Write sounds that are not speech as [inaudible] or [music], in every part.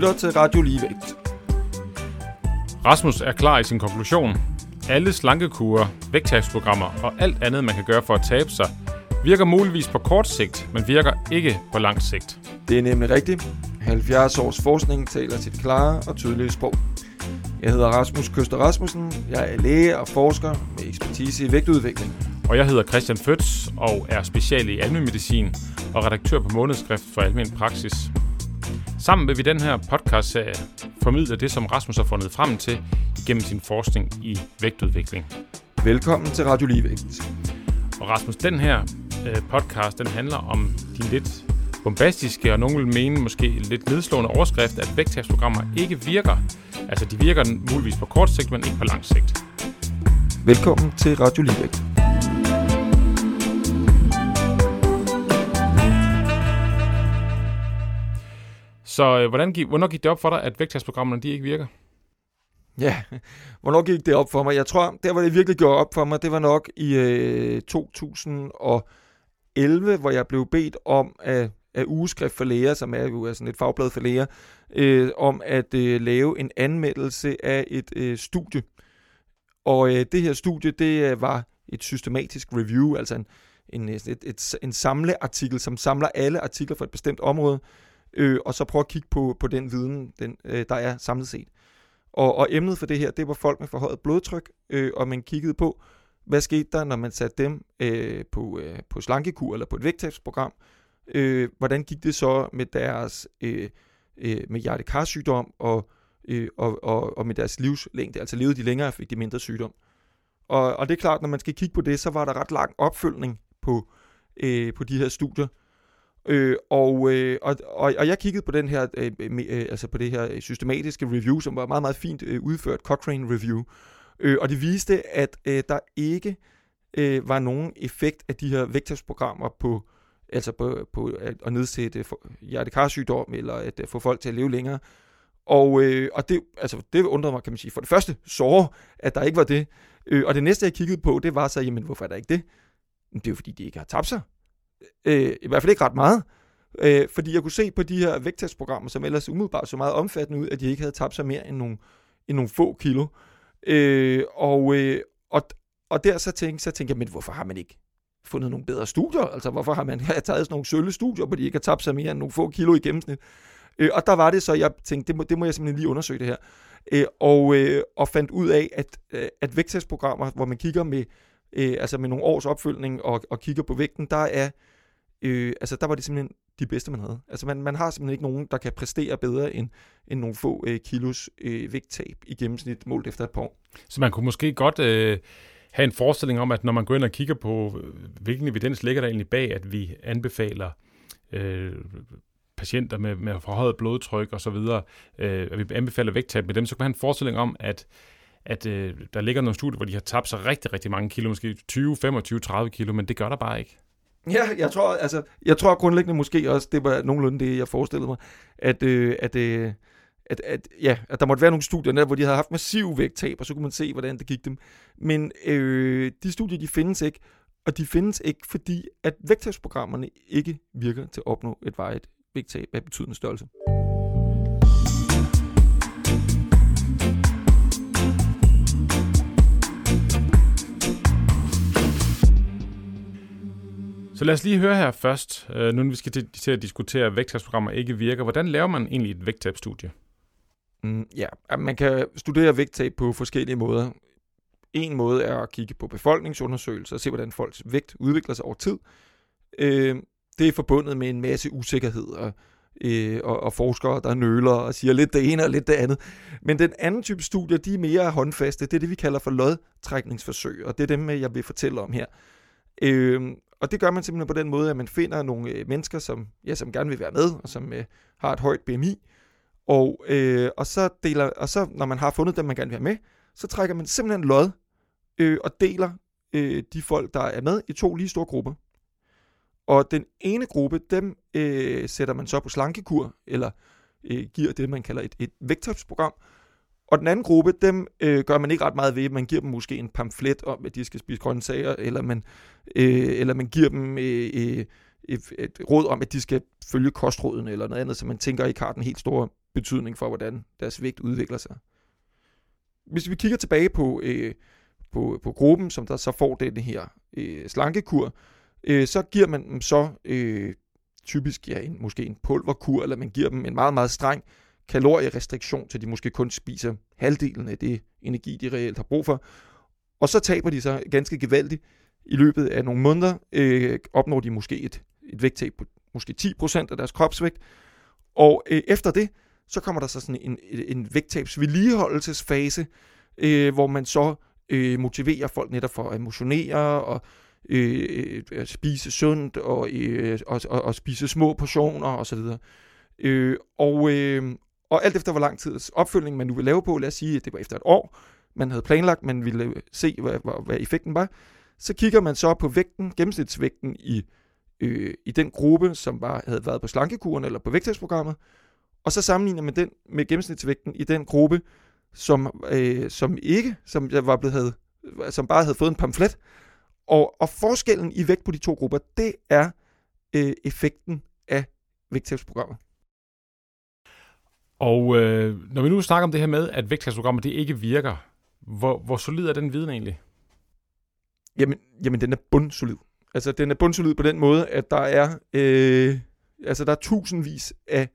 lytter til Radio Ligevægt. Rasmus er klar i sin konklusion. Alle slankekurer, vægttabsprogrammer og alt andet, man kan gøre for at tabe sig, virker muligvis på kort sigt, men virker ikke på lang sigt. Det er nemlig rigtigt. 70 års forskning taler sit klare og tydelige sprog. Jeg hedder Rasmus Køster Rasmussen. Jeg er læge og forsker med ekspertise i vægtudvikling. Og jeg hedder Christian Føds og er special i almenmedicin og redaktør på Månedsskrift for Almen Praksis. Sammen vil vi den her podcast formidle det, som Rasmus har fundet frem til igennem sin forskning i vægtudvikling. Velkommen til Radio Ligevægt. Og Rasmus, den her øh, podcast, den handler om din lidt bombastiske og nogen vil mene måske lidt nedslående overskrift, at vægttabsprogrammer ikke virker. Altså, de virker muligvis på kort sigt, men ikke på lang sigt. Velkommen til Radio Ligevægt. Så øh, hvordan gik, hvornår gik det op for dig, at vægttabsprogrammerne de ikke virker? Ja, [laughs] hvornår gik det op for mig? Jeg tror, der hvor det virkelig gjorde op for mig, det var nok i øh, 2011, hvor jeg blev bedt om at, af Ugeskrift for Læger, som er jo sådan et fagblad for læger, øh, om at øh, lave en anmeldelse af et øh, studie. Og øh, det her studie, det øh, var et systematisk review, altså en, en, et, et, en samleartikel, som samler alle artikler for et bestemt område, øh, og så prøve at kigge på, på den viden, den, øh, der er samlet set. Og, og emnet for det her, det var folk med forhøjet blodtryk, øh, og man kiggede på, hvad skete der, når man satte dem øh, på, øh, på slankekur eller på et vægttabsprogram. Øh, hvordan gik det så med deres øh, øh, med hjertekarsygdom og, øh, og, og, og med deres livslængde? Altså levede de længere, fik de mindre sygdom. Og, og det er klart, når man skal kigge på det, så var der ret lang opfølgning på, øh, på de her studier. Øh, og, øh, og, og, og jeg kiggede på den her, øh, øh, altså på det her øh, systematiske review, som var meget, meget fint øh, udført, Cochrane Review. Øh, og det viste, at øh, der ikke øh, var nogen effekt af de her vægttabsprogrammer på, altså på, på at, at nedsætte øh, hjertekarsygdom, eller at, at få folk til at leve længere. Og, øh, og det, altså, det undrede mig, kan man sige, for det første såre, at der ikke var det. Øh, og det næste, jeg kiggede på, det var så, jamen, hvorfor er der ikke det? Det er jo, fordi de ikke har tabt sig. Øh, I hvert fald ikke ret meget. Øh, fordi jeg kunne se på de her vægttestprogrammer, som ellers umiddelbart så meget omfattende ud, at de ikke havde tabt sig mere end nogle, end nogle få kilo. Øh, og, øh, og, og der så tænkte, så tænkte jeg, men hvorfor har man ikke fundet nogle bedre studier? Altså hvorfor har man [laughs] taget sådan nogle sølle studier, hvor de ikke har tabt sig mere end nogle få kilo i gennemsnit? Øh, og der var det så, jeg tænkte, det må, det må jeg simpelthen lige undersøge det her. Øh, og, øh, og fandt ud af, at, øh, at vægttestprogrammer, hvor man kigger med, øh, altså med nogle års opfølgning og, og kigger på vægten, der er øh, altså der var det simpelthen de bedste, man havde. Altså man, man har simpelthen ikke nogen, der kan præstere bedre end, end nogle få øh, kilos øh, vægttab i gennemsnit målt efter et par år. Så man kunne måske godt øh, have en forestilling om, at når man går ind og kigger på, øh, hvilken evidens ligger der egentlig bag, at vi anbefaler øh, patienter med, med forhøjet blodtryk og så videre, øh, at vi anbefaler vægttab med dem, så kan man have en forestilling om, at at øh, der ligger nogle studier, hvor de har tabt sig rigtig, rigtig mange kilo, måske 20, 25, 30 kilo, men det gør der bare ikke. Ja, jeg tror, altså, jeg tror grundlæggende måske også, det var nogenlunde det, jeg forestillede mig, at, øh, at, øh, at, at, ja, at der måtte være nogle studier, der, hvor de havde haft massiv vægttab, og så kunne man se, hvordan det gik dem. Men øh, de studier, de findes ikke, og de findes ikke, fordi at vægttabsprogrammerne ikke virker til at opnå et vejet vægttab af betydende størrelse. Så lad os lige høre her først, øh, nu når vi skal til, til at diskutere, at vægttabsprogrammer ikke virker. Hvordan laver man egentlig et vægttabstudie? Mm, ja, man kan studere vægttab på forskellige måder. En måde er at kigge på befolkningsundersøgelser og se, hvordan folks vægt udvikler sig over tid. Øh, det er forbundet med en masse usikkerhed og, øh, og, og forskere, der nøler og siger lidt det ene og lidt det andet. Men den anden type studier, de er mere håndfaste. Det er det, vi kalder for lodtrækningsforsøg, og det er dem, jeg vil fortælle om her. Øh, og det gør man simpelthen på den måde, at man finder nogle øh, mennesker, som, ja, som gerne vil være med, og som øh, har et højt BMI. Og, øh, og, så deler, og så, når man har fundet dem, man gerne vil have med, så trækker man simpelthen lod øh, og deler øh, de folk, der er med, i to lige store grupper. Og den ene gruppe, dem øh, sætter man så på slankekur, eller øh, giver det, man kalder et, et vægttabsprogram, og den anden gruppe, dem øh, gør man ikke ret meget ved. Man giver dem måske en pamflet om, at de skal spise grøntsager, eller man, øh, eller man giver dem øh, øh, et, et råd om, at de skal følge kostråden eller noget andet, så man tænker ikke har den helt store betydning for, hvordan deres vægt udvikler sig. Hvis vi kigger tilbage på, øh, på, på gruppen, som der så får den her øh, slankekur, øh, så giver man dem så øh, typisk ja, en, måske en pulverkur, eller man giver dem en meget, meget streng kalorierestriktion, til de måske kun spiser halvdelen af det energi, de reelt har brug for. Og så taber de sig ganske gevaldigt. I løbet af nogle måneder øh, opnår de måske et, et vægttab på måske 10% af deres kropsvægt. Og øh, efter det, så kommer der så sådan en, en vægttabsvedligeholdelsesfase, øh, hvor man så øh, motiverer folk netop for at motionere og øh, at spise sundt og, øh, og, og, og spise små portioner osv. Øh, og, øh, og alt efter hvor lang tids opfølgning man nu vil lave på, lad os sige, at det var efter et år, man havde planlagt, man ville se, hvad, hvad, hvad effekten var, så kigger man så på vægten, gennemsnitsvægten i, øh, i den gruppe, som var, havde været på slankekuren eller på vægttabsprogrammet, og så sammenligner man den med gennemsnitsvægten i den gruppe, som, øh, som ikke, som jeg var blevet havde, som bare havde fået en pamflet. Og, og forskellen i vægt på de to grupper, det er øh, effekten af vægttabsprogrammet. Og øh, når vi nu snakker om det her med, at vægttabsprogrammet det ikke virker, hvor, hvor solid er den viden egentlig? Jamen, jamen den er bundsolid. Altså, den er bundsolid på den måde, at der er, øh, altså, der er tusindvis af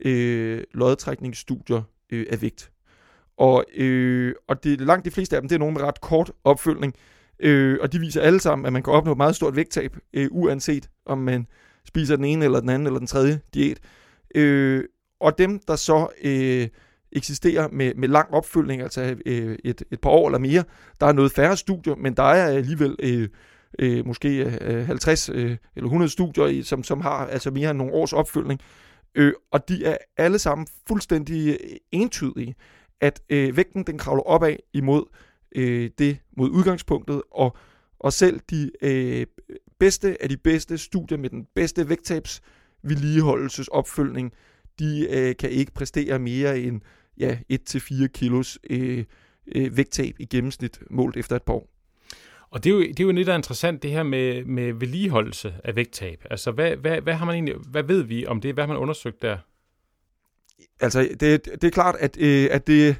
øh, lodtrækningsstudier øh, af vægt. Og, øh, og det, langt de fleste af dem, det er nogle med ret kort opfølgning. Øh, og de viser alle sammen, at man kan opnå et meget stort vægttab, øh, uanset om man spiser den ene eller den anden eller den tredje diæt. Øh, og dem, der så øh, eksisterer med, med lang opfølgning, altså øh, et, et par år eller mere, der er noget færre studier, men der er alligevel øh, øh, måske øh, 50 øh, eller 100 studier, som, som har altså mere end nogle års opfølgning. Øh, og de er alle sammen fuldstændig øh, entydige, at øh, vægten den kravler opad imod øh, det, mod udgangspunktet, og, og selv de øh, bedste af de bedste studier med den bedste vægttabs vedligeholdelsesopfølgning, de øh, kan ikke præstere mere end ja, 1-4 kilos øh, øh, vægttab i gennemsnit målt efter et par år. Og det er, jo, det er jo lidt interessant, det her med, med vedligeholdelse af vægttab. Altså, hvad, hvad, hvad, har man egentlig, hvad ved vi om det? Hvad har man undersøgt der? Altså, det, det er klart, at, øh, at, det,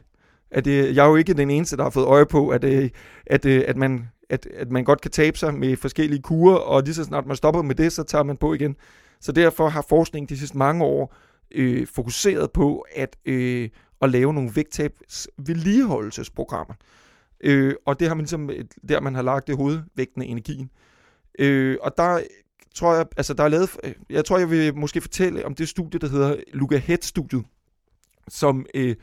at det, jeg er jo ikke den eneste, der har fået øje på, at, øh, at, øh, at, man, at, at man godt kan tabe sig med forskellige kurer, og lige så snart man stopper med det, så tager man på igen. Så derfor har forskningen de sidste mange år øh, fokuseret på at, øh, at lave nogle vægttabs vedligeholdelsesprogrammer. Øh, og det har man ligesom, øh, der man har lagt det hovedvægten af energien. Øh, og der tror jeg, altså der er lavet, øh, jeg tror jeg vil måske fortælle om det studie, der hedder Luca Head-studiet, som øh,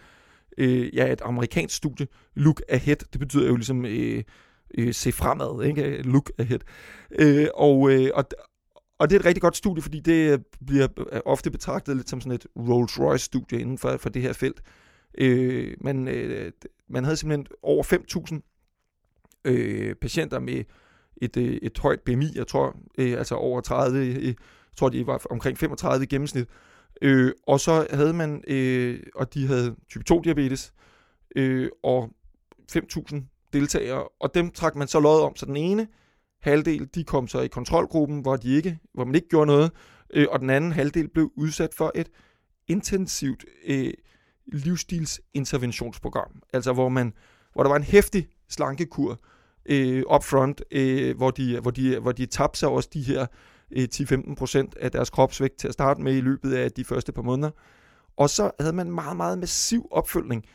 øh, ja, et amerikansk studie. Look ahead, det betyder jo ligesom øh, øh, se fremad, ikke? Look ahead. Øh, og, øh, og, og det er et rigtig godt studie, fordi det bliver øh, ofte betragtet lidt som sådan et Rolls-Royce-studie inden for, for det her felt. Øh, man, øh, man havde simpelthen over 5.000 øh, patienter med et, øh, et højt BMI, jeg tror, øh, altså over 30, øh, jeg tror de var omkring 35 i gennemsnit. Øh, og så havde man, øh, og de havde type 2 diabetes, øh, og 5.000 deltagere, og dem trak man så lod om, så den ene halvdel, de kom så i kontrolgruppen, hvor, de ikke, hvor man ikke gjorde noget, øh, og den anden halvdel blev udsat for et intensivt øh, livsstilsinterventionsprogram, altså hvor, man, hvor der var en hæftig slankekur øh, upfront, øh, hvor, de, hvor, de, hvor de tabte sig også de her øh, 10-15% af deres kropsvægt til at starte med i løbet af de første par måneder. Og så havde man meget, meget massiv opfølgning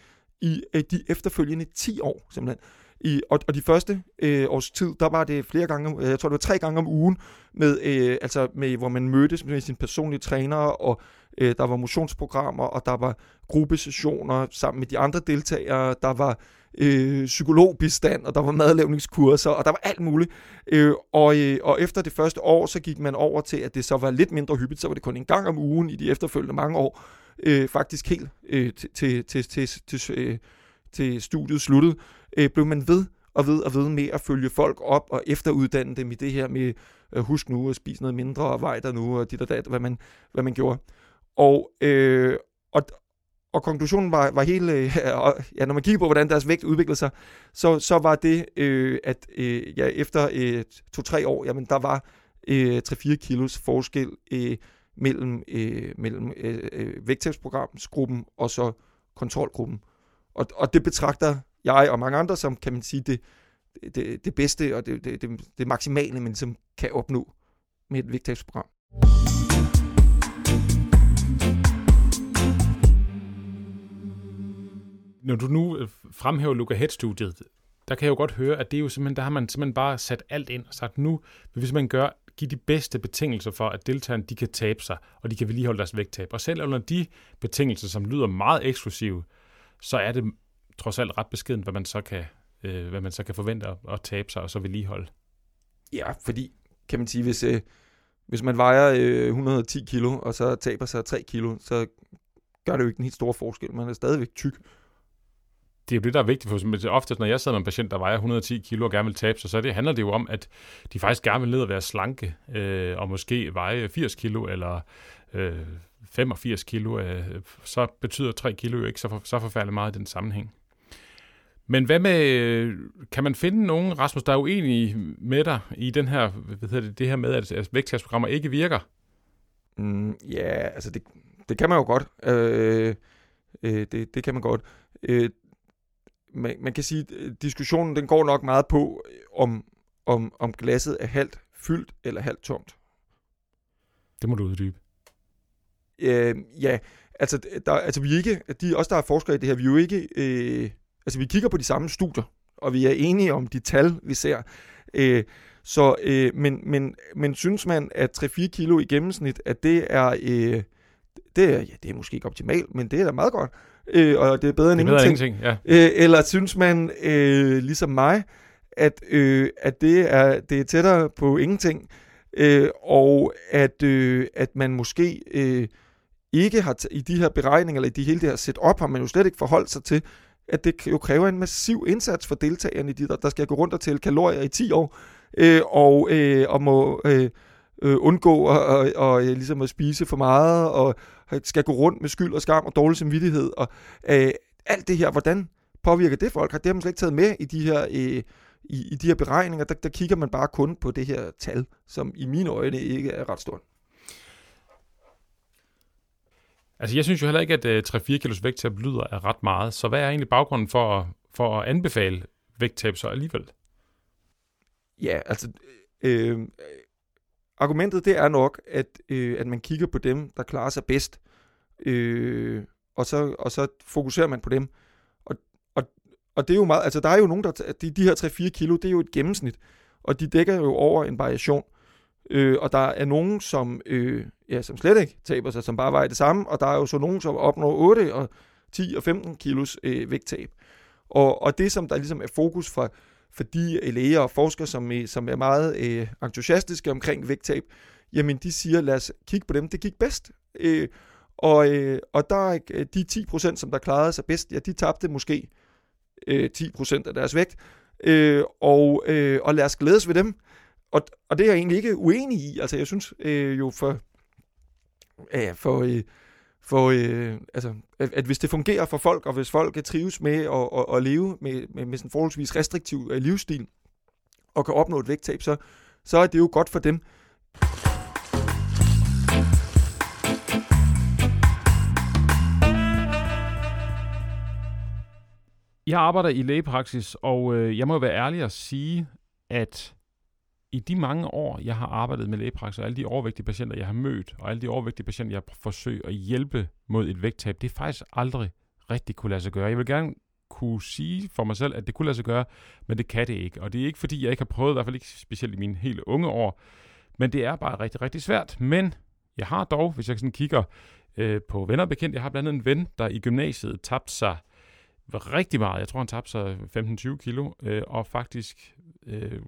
i øh, de efterfølgende 10 år, simpelthen. I, og, og de første øh, års tid, der var det flere gange, øh, jeg tror det var tre gange om ugen, med, øh, altså med, hvor man mødtes med sin personlige træner, og øh, der var motionsprogrammer, og der var gruppesessioner sammen med de andre deltagere, der var øh, psykologbistand, og der var madlavningskurser, og der var alt muligt. Øh, og, øh, og efter det første år, så gik man over til, at det så var lidt mindre hyppigt, så var det kun en gang om ugen i de efterfølgende mange år, øh, faktisk helt øh, til, til, til, til, til, til, til studiet sluttede, øh, blev man ved og ved og ved med at følge folk op og efteruddanne dem i det her med, øh, husk nu at spise noget mindre og vej der nu, og dit og dat, hvad man, hvad man gjorde. Og, øh, og, og konklusionen var, var hele, [laughs] øh, ja, når man kigger på, hvordan deres vægt udviklede sig, så, så var det, øh, at øh, ja, efter øh, to-tre år, jamen der var øh, 3-4 kilos forskel øh, mellem, øh, mellem øh, øh, vægttabsprogramsgruppen og så kontrolgruppen. Og, og det betragter jeg og mange andre som, kan man sige, det, det, det bedste og det, det, det, det maksimale, man som kan opnå med et vægttabsprogram. Når du nu øh, fremhæver Luca Head-studiet, der kan jeg jo godt høre, at det er jo simpelthen, der har man simpelthen bare sat alt ind og sagt, nu vil vi simpelthen gøre, give de bedste betingelser for, at deltagerne de kan tabe sig, og de kan vedligeholde deres vægttab. Og selv under de betingelser, som lyder meget eksklusive, så er det trods alt ret beskedent, hvad man så kan, øh, hvad man så kan forvente at, at tabe sig og så vedligeholde. Ja, fordi kan man sige, hvis, øh, hvis man vejer øh, 110 kilo, og så taber sig 3 kilo, så gør det jo ikke en helt stor forskel. Man er stadigvæk tyk. Det er jo det, der er vigtigt for. Ofte, når jeg sidder med en patient, der vejer 110 kilo og gerne vil tabe sig, så det handler det jo om, at de faktisk gerne vil ned og være slanke, øh, og måske veje 80 kilo eller øh, 85 kilo. Øh, så betyder 3 kilo jo ikke så, for, så forfærdeligt meget i den sammenhæng. Men hvad med, kan man finde nogen, Rasmus, der er uenig med dig i den her, hvad hedder det, det her med, at vægttabsprogrammer ikke virker? Mm, ja, altså det, det kan man jo godt. Øh, øh, det, det kan man godt. Øh, man, man kan sige, at diskussionen den går nok meget på, om, om, om glasset er halvt fyldt eller halvt tomt. Det må du uddybe. Øh, ja, altså, der, altså vi ikke, de, også der er forskere i det her, vi er jo ikke, øh, altså vi kigger på de samme studier, og vi er enige om de tal, vi ser. Øh, så, øh, men, men, men synes man, at 3-4 kilo i gennemsnit, at det er, øh, det er, ja, det er måske ikke optimalt, men det er da meget godt, øh, og det er bedre end det er ingenting. Ingenting ja. øh, eller synes man, øh, ligesom mig, at, øh, at det, er, det er tættere på ingenting, øh, og at, øh, at man måske øh, ikke har i de her beregninger, eller i de hele det her setup, har man jo slet ikke forholdt sig til, at det jo kræver en massiv indsats for deltagerne, de der, der skal gå rundt og tælle kalorier i 10 år, øh, og, øh, og må øh, øh, undgå at, og, og, øh, ligesom at spise for meget, og skal gå rundt med skyld og skam og dårlig samvittighed, og øh, alt det her, hvordan påvirker det folk? Har det har man slet ikke taget med i de her... Øh, i, i de her beregninger, der, der kigger man bare kun på det her tal, som i mine øjne ikke er ret stort. Altså, jeg synes jo heller ikke, at øh, 3-4 kilos vægttab lyder af ret meget. Så hvad er egentlig baggrunden for, at, for at anbefale vægttab så alligevel? Ja, altså, øh, øh, argumentet det er nok, at, øh, at man kigger på dem, der klarer sig bedst, øh, og, så, og så fokuserer man på dem. Og, og, og det er jo meget, altså der er jo nogen, der, de, de her 3-4 kilo, det er jo et gennemsnit, og de dækker jo over en variation. Øh, og der er nogen, som, øh, ja, som slet ikke taber sig, som bare vejer det samme, og der er jo så nogen, som opnår 8 og 10 og 15 kilos øh, vægttab. Og, og det, som der ligesom er fokus fra, for de øh, læger og forskere, som, øh, som er meget øh, entusiastiske omkring vægttab, jamen de siger, lad os kigge på dem, det gik bedst. Øh, og, øh, og der er de 10%, som der klarede sig bedst, ja, de tabte måske øh, 10% af deres vægt. Øh, og, øh, og lad os glædes ved dem. Og, og det er jeg egentlig ikke uenig i. Altså jeg synes øh, jo for, ja, for, øh, for øh, altså, at, at hvis det fungerer for folk, og hvis folk trives med at, at, at leve med, med, med sådan en forholdsvis restriktiv øh, livsstil, og kan opnå et vægttab, så, så er det jo godt for dem. Jeg arbejder i lægepraksis, og øh, jeg må jo være ærlig at sige, at i de mange år, jeg har arbejdet med lægepraksis, og alle de overvægtige patienter, jeg har mødt, og alle de overvægtige patienter, jeg forsøger at hjælpe mod et vægttab, det er faktisk aldrig rigtig kunne lade sig gøre. Jeg vil gerne kunne sige for mig selv, at det kunne lade sig gøre, men det kan det ikke. Og det er ikke, fordi jeg ikke har prøvet, i hvert fald ikke specielt i mine helt unge år, men det er bare rigtig, rigtig svært. Men jeg har dog, hvis jeg sådan kigger øh, på venner bekendt, jeg har blandt andet en ven, der i gymnasiet tabte sig rigtig meget. Jeg tror, han tabte sig 15-20 kilo, øh, og faktisk øh,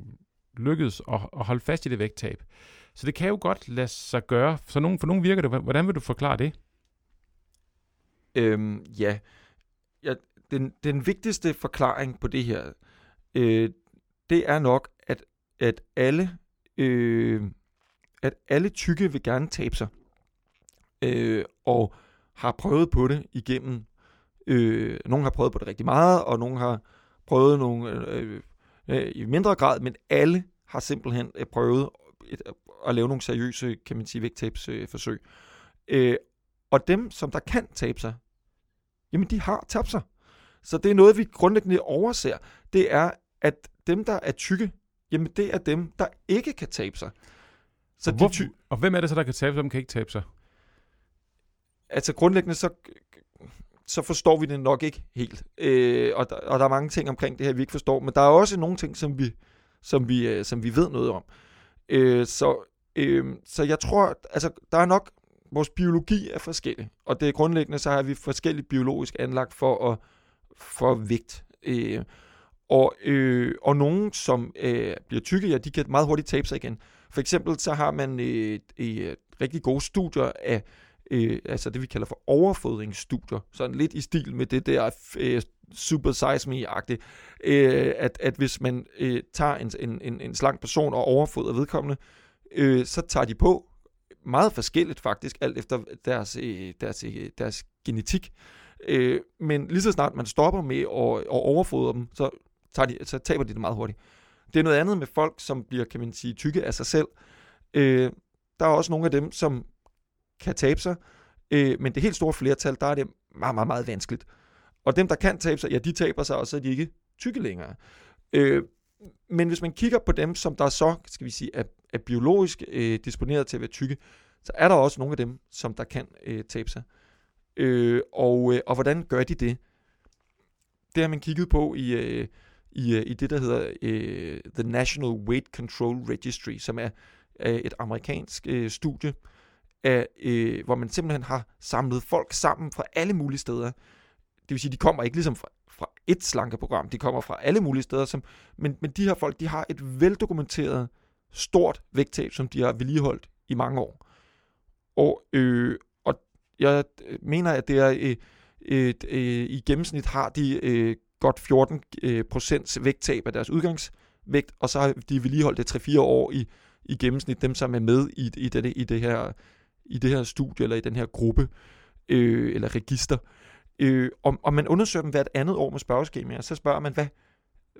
lykkedes at, at holde fast i det vægttab. Så det kan jo godt lade sig gøre. Så nogen, for nogen virker det. Hvordan vil du forklare det? Øhm, ja, ja den, den vigtigste forklaring på det her, øh, det er nok, at, at alle øh, at alle tykke vil gerne tabe sig. Øh, og har prøvet på det igennem. Øh, nogle har prøvet på det rigtig meget, og nogle har prøvet nogle øh, øh, i mindre grad, men alle har simpelthen øh, prøvet et, at lave nogle seriøse, kan man sige, vægttabsforsøg. Øh, og dem, som der kan tabe sig, jamen de har tabt sig. Så det er noget, vi grundlæggende overser. Det er, at dem, der er tykke, jamen det er dem, der ikke kan tabe sig. Så og, hvor, de ty- og hvem er det så, der kan tabe sig, dem kan ikke tabe sig? Altså grundlæggende, så, så forstår vi det nok ikke helt. Øh, og, der, og der er mange ting omkring det her, vi ikke forstår. Men der er også nogle ting, som vi, som vi, øh, som vi ved noget om. Øh, så, øh, så jeg tror, altså der er nok, vores biologi er forskellig. Og det er grundlæggende, så har vi forskelligt biologisk anlagt for, at, for vægt. Øh, og, øh, og nogen, som øh, bliver tykke, ja, de kan meget hurtigt tabe sig igen. For eksempel så har man øh, øh, rigtig gode studier af øh, altså det vi kalder for overfodringsstudier, sådan lidt i stil med det der øh, super size me-agtigt, øh, at, at hvis man øh, tager en, en, en, en slank person og overfodrer vedkommende, øh, så tager de på meget forskelligt faktisk, alt efter deres, øh, deres, øh, deres genetik. Øh, men lige så snart man stopper med at, at overfodre dem, så, tager de, så taber de det meget hurtigt. Det er noget andet med folk, som bliver, kan man sige, tykke af sig selv. Øh, der er også nogle af dem, som kan tabe sig, øh, men det helt store flertal, der er det meget, meget, meget vanskeligt. Og dem, der kan tabe sig, ja, de taber sig, og så er de ikke tykke længere. Øh, men hvis man kigger på dem, som der så, skal vi sige, er, er biologisk øh, disponeret til at være tykke, så er der også nogle af dem, som der kan øh, tabe sig. Øh, og, øh, og hvordan gør de det? Det har man kigget på i, øh, i, øh, i det, der hedder øh, The National Weight Control Registry, som er øh, et amerikansk øh, studie, af, øh, hvor man simpelthen har samlet folk sammen fra alle mulige steder. Det vil sige, de kommer ikke ligesom fra, fra et slankeprogram, de kommer fra alle mulige steder, som, men, men de her folk, de har et veldokumenteret stort vægttab, som de har vedligeholdt i mange år. Og, øh, og jeg mener, at det er øh, et, øh, i gennemsnit har de øh, godt 14 øh, procents vægttab af deres udgangsvægt, og så har de vedligeholdt det 3-4 år i, i gennemsnit, dem som er med i, i, det, i det her i det her studie, eller i den her gruppe, øh, eller register. Øh, og, og man undersøger dem hvert andet år med spørgeskemaer, så spørger man, hvad,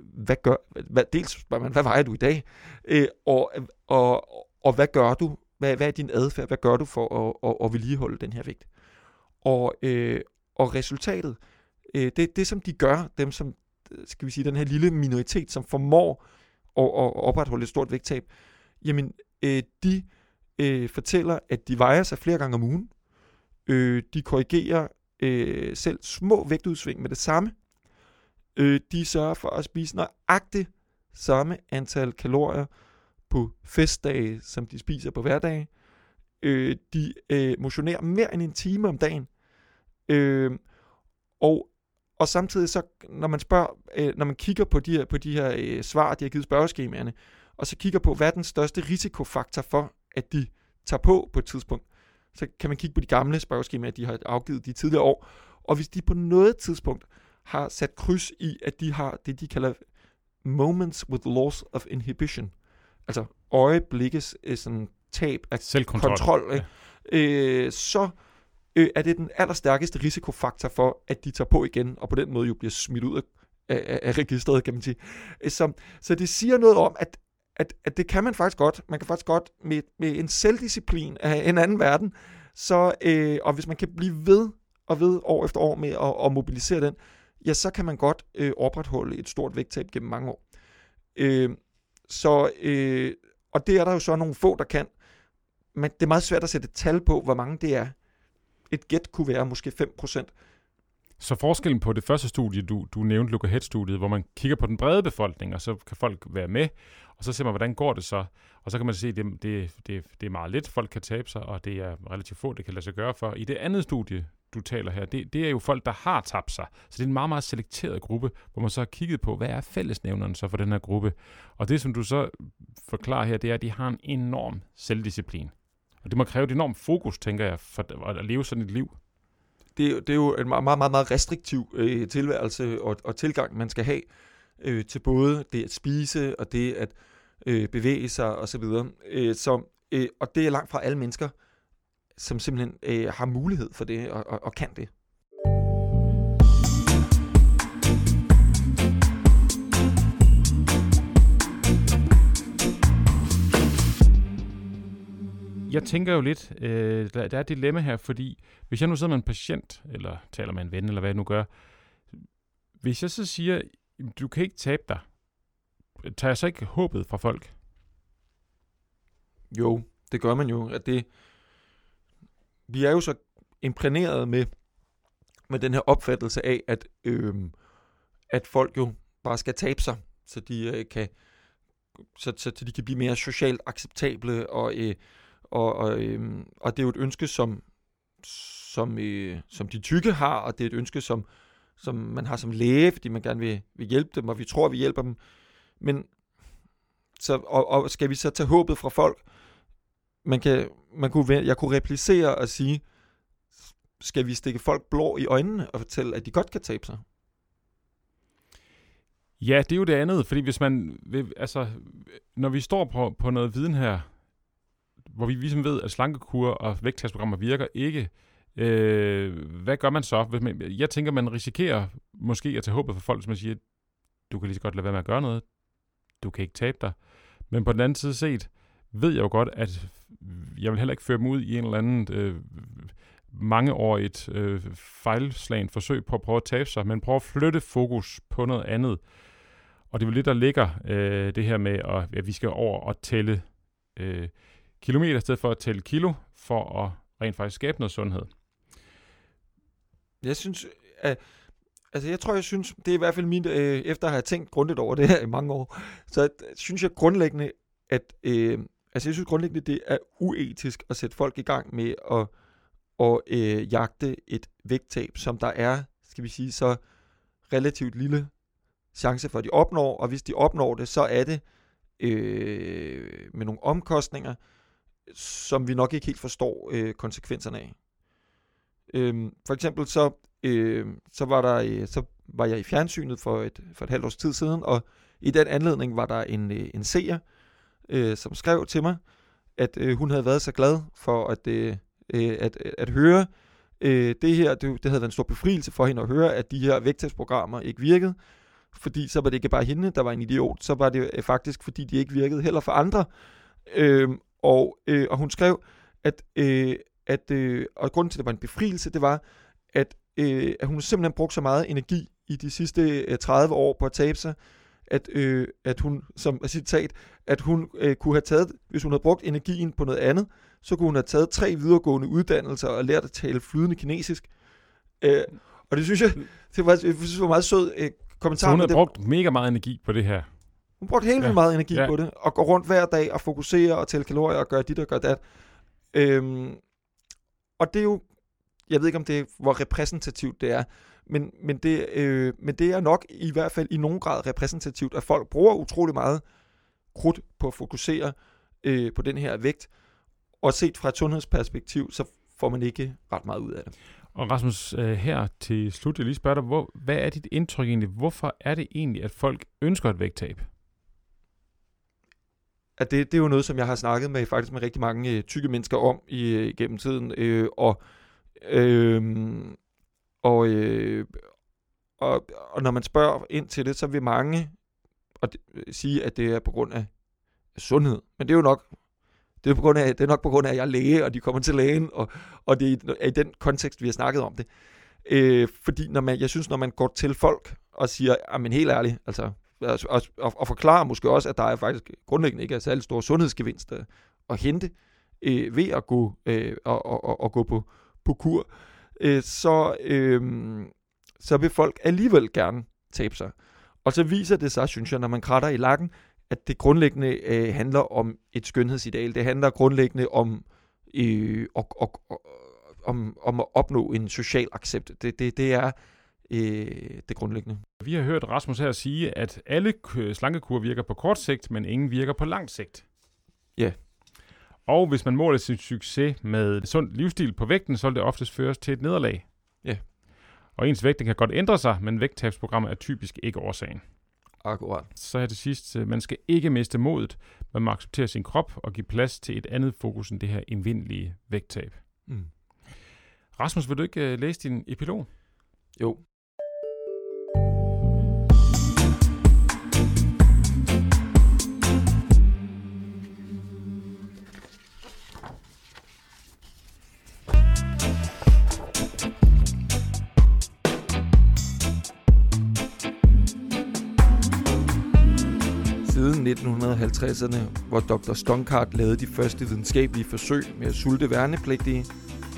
hvad gør, hvad, dels spørger man, hvad vejer du i dag? Øh, og, og, og hvad gør du? Hvad, hvad er din adfærd? Hvad gør du for at, at, at vedligeholde den her vægt? Og, øh, og resultatet, øh, det, det som de gør, dem som, skal vi sige, den her lille minoritet, som formår at, at opretholde et stort vægttab, jamen, øh, de øh, fortæller, at de vejer sig flere gange om ugen. Øh, de korrigerer øh, selv små vægtudsving med det samme. Øh, de sørger for at spise nøjagtigt samme antal kalorier på festdage, som de spiser på hverdage. Øh, de øh, motionerer mere end en time om dagen. Øh, og, og samtidig så, når man spørger, øh, når man kigger på de her, på de her øh, svar, de har givet spørgeskemaerne, og så kigger på, hvad er den største risikofaktor for, at de tager på på et tidspunkt, så kan man kigge på de gamle spørgeskemaer, de har afgivet de tidligere år, og hvis de på noget tidspunkt har sat kryds i, at de har det, de kalder moments with loss of inhibition, altså øjeblikkes øh, sådan tab af Selvkontrol. kontrol, ja. øh, så øh, er det den allerstærkeste risikofaktor for, at de tager på igen, og på den måde jo bliver smidt ud af, af, af registret, kan man sige. Øh, så, så det siger noget om, at at, at det kan man faktisk godt. Man kan faktisk godt med, med en selvdisciplin af en anden verden, så, øh, og hvis man kan blive ved og ved år efter år med at, at mobilisere den, ja, så kan man godt øh, opretholde et stort vægttab gennem mange år. Øh, så, øh, og det er der jo så nogle få, der kan, men det er meget svært at sætte et tal på, hvor mange det er. Et gæt kunne være måske 5%. Så forskellen på det første studie, du, du nævnte, Luca Head-studiet, hvor man kigger på den brede befolkning, og så kan folk være med, og så ser man, hvordan går det så. Og så kan man se, at det, det, det, det er meget lidt, folk kan tabe sig, og det er relativt få, det kan lade sig gøre for. I det andet studie, du taler her, det, det er jo folk, der har tabt sig. Så det er en meget, meget selekteret gruppe, hvor man så har kigget på, hvad er fællesnævneren så for den her gruppe. Og det, som du så forklarer her, det er, at de har en enorm selvdisciplin. Og det må kræve et enormt fokus, tænker jeg, for at leve sådan et liv det, det er jo en meget, meget, meget restriktiv øh, tilværelse og, og tilgang, man skal have øh, til både det at spise og det at øh, bevæge sig osv. Øh, så, øh, og det er langt fra alle mennesker, som simpelthen øh, har mulighed for det og, og, og kan det. Jeg tænker jo lidt, øh, der, der er et dilemma her, fordi hvis jeg nu sidder med en patient, eller taler med en ven, eller hvad jeg nu gør, hvis jeg så siger, du kan ikke tabe dig, tager jeg så ikke håbet fra folk? Jo, det gør man jo. At det, vi er jo så imprægneret med, med den her opfattelse af, at, øh, at folk jo bare skal tabe sig, så de øh, kan så, så, så de kan blive mere socialt acceptable, og, øh, og, og, øh, og det er jo et ønske, som, som, øh, som de tykke har, og det er et ønske, som, som man har som læge, fordi man gerne vil, vil hjælpe dem, og vi tror, vi hjælper dem. Men så, og, og skal vi så tage håbet fra folk? Man kan, man kunne, jeg kunne replicere og sige, skal vi stikke folk blå i øjnene og fortælle, at de godt kan tabe sig? Ja, det er jo det andet, fordi hvis man, vil, altså, når vi står på, på noget viden her, hvor vi ligesom ved, at slankekur og vægttabsprogrammer virker ikke, øh, hvad gør man så? Hvis man, jeg tænker, man risikerer måske at tage håbet for folk, som man siger, du kan lige så godt lade være med at gøre noget, du kan ikke tabe dig. Men på den anden side set, ved jeg jo godt, at jeg vil heller ikke føre dem ud i en eller anden øh, mangeårigt øh, fejlslagen forsøg på at prøve at tabe sig, men prøve at flytte fokus på noget andet. Og det er jo lidt, der ligger øh, det her med, at, at vi skal over og tælle øh, kilometer i stedet for at tælle kilo, for at rent faktisk skabe noget sundhed. Jeg synes, at, altså jeg tror, jeg synes, det er i hvert fald min, øh, efter at have tænkt grundigt over det her i mange år, så at, synes jeg grundlæggende, at, øh, altså jeg synes grundlæggende, det er uetisk at sætte folk i gang med at, at øh, jagte et vægttab, som der er, skal vi sige, så relativt lille chance for, at de opnår, og hvis de opnår det, så er det øh, med nogle omkostninger, som vi nok ikke helt forstår øh, konsekvenserne af. Øh, for eksempel så, øh, så, var der, øh, så var jeg i fjernsynet for et, for et halvt års tid siden, og i den anledning var der en, øh, en seer, øh, som skrev til mig, at øh, hun havde været så glad for at, øh, at, at, at høre øh, det her. Det, det havde været en stor befrielse for hende at høre, at de her vægttabsprogrammer ikke virkede, fordi så var det ikke bare hende, der var en idiot, så var det øh, faktisk, fordi de ikke virkede heller for andre. Øhm, og, øh, og hun skrev, at, øh, at øh, og grunden til, at det var en befrielse, det var, at, øh, at hun simpelthen brugte så meget energi i de sidste øh, 30 år på at tabe sig, at, øh, at hun, som citat, at hun øh, kunne have taget, hvis hun havde brugt energien på noget andet, så kunne hun have taget tre videregående uddannelser og lært at tale flydende kinesisk. Øh, og det synes jeg, det var, jeg synes, det var meget sød øh, kommentar. Så hun har brugt mega meget energi på det her. Hun brugte helt vildt ja. meget energi ja. på det, og går rundt hver dag og fokuserer og tæller kalorier og gør dit og gør dat. Øhm, og det er jo, jeg ved ikke om det er, hvor repræsentativt det er, men, men, det, øh, men det er nok i hvert fald i nogen grad repræsentativt, at folk bruger utrolig meget krudt på at fokusere øh, på den her vægt, og set fra et sundhedsperspektiv, så får man ikke ret meget ud af det. Og Rasmus, øh, her til slut, jeg lige spørger dig, hvor, hvad er dit indtryk egentlig? Hvorfor er det egentlig, at folk ønsker et vægttab? At det, det er jo noget, som jeg har snakket med faktisk med rigtig mange øh, tykke mennesker om i, øh, gennem tiden. Øh, og, øh, og, øh, og, og når man spørger ind til det, så vil mange og det, øh, sige, at det er på grund af, af sundhed. Men det er jo nok det er, på grund af, det er nok på grund af, at jeg er læge, og de kommer til lægen, og, og det er i den kontekst, vi har snakket om det. Øh, fordi når man, jeg synes, når man går til folk og siger, men helt ærligt, altså, og, og, og forklarer måske også, at der er faktisk grundlæggende ikke er særlig store sundhedsgevinster øh, at hente øh, ved at gå, øh, og, og, og, og gå på, på kur, øh, så, øh, så vil folk alligevel gerne tabe sig. Og så viser det sig, synes jeg, når man kratter i lakken, at det grundlæggende øh, handler om et skønhedsideal. Det handler grundlæggende om, øh, og, og, og, om, om at opnå en social accept. Det, det, det er øh, det grundlæggende. Vi har hørt Rasmus her sige, at alle slankekur virker på kort sigt, men ingen virker på lang sigt. Ja. Og hvis man måler sin succes med sund livsstil på vægten, så vil det oftest føres til et nederlag. Ja. Og ens vægt kan godt ændre sig, men vægttabsprogrammer er typisk ikke årsagen. Akkurat. Så er det sidst, øh, man skal ikke miste modet. Man må acceptere sin krop og give plads til et andet fokus end det her indvindelige vægttab. Mm. Rasmus, vil du ikke uh, læse din epilog? Jo. 1950'erne, hvor Dr. Stonkart lavede de første videnskabelige forsøg med at sulte værnepligtige,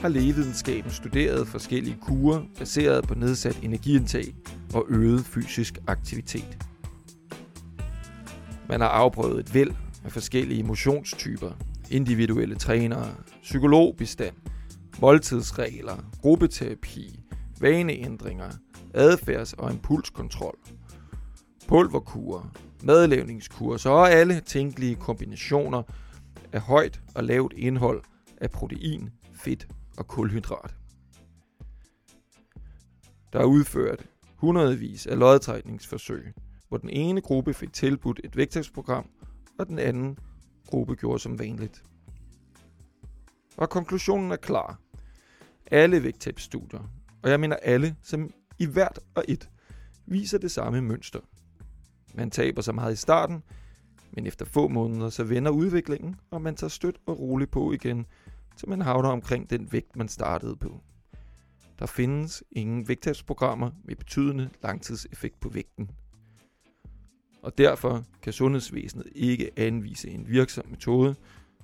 har lægevidenskaben studeret forskellige kurer baseret på nedsat energiindtag og øget fysisk aktivitet. Man har afprøvet et væld af forskellige motionstyper, individuelle trænere, psykologbistand, måltidsregler, gruppeterapi, vaneændringer, adfærds- og impulskontrol, pulverkurer, madlavningskurser og alle tænkelige kombinationer af højt og lavt indhold af protein, fedt og kulhydrat. Der er udført hundredvis af lodtrækningsforsøg, hvor den ene gruppe fik tilbudt et vægttabsprogram, og den anden gruppe gjorde som vanligt. Og konklusionen er klar. Alle vægttabsstudier, og jeg mener alle, som i hvert og et, viser det samme mønster. Man taber så meget i starten, men efter få måneder så vender udviklingen, og man tager støt og roligt på igen, til man havner omkring den vægt, man startede på. Der findes ingen vægttabsprogrammer med betydende langtidseffekt på vægten. Og derfor kan sundhedsvæsenet ikke anvise en virksom metode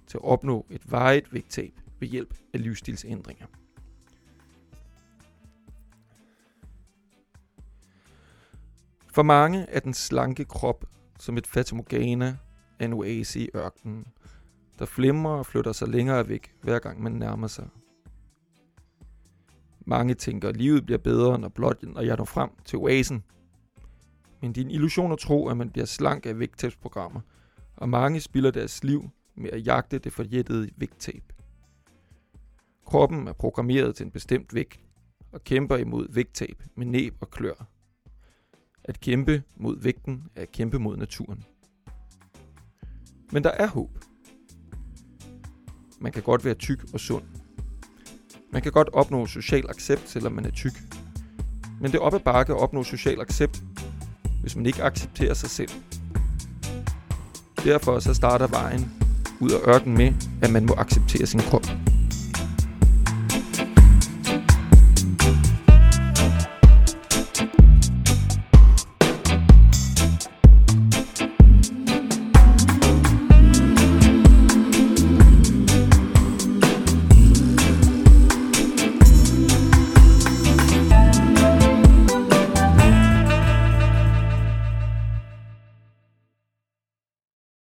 til at opnå et varigt vægttab ved hjælp af livsstilsændringer. For mange er den slanke krop som et fatamorgana af en oase i ørkenen, der flimrer og flytter sig længere væk, hver gang man nærmer sig. Mange tænker, at livet bliver bedre, når blot når jeg når frem til oasen. Men din illusion at tro, at man bliver slank af vægttabsprogrammer, og mange spilder deres liv med at jagte det forjættede vægttab. Kroppen er programmeret til en bestemt vægt, og kæmper imod vægttab med næb og klør. At kæmpe mod vægten er at kæmpe mod naturen. Men der er håb. Man kan godt være tyk og sund. Man kan godt opnå social accept, selvom man er tyk. Men det er op ad bakke at opnå social accept, hvis man ikke accepterer sig selv. Derfor så starter vejen ud af ørken med, at man må acceptere sin krop.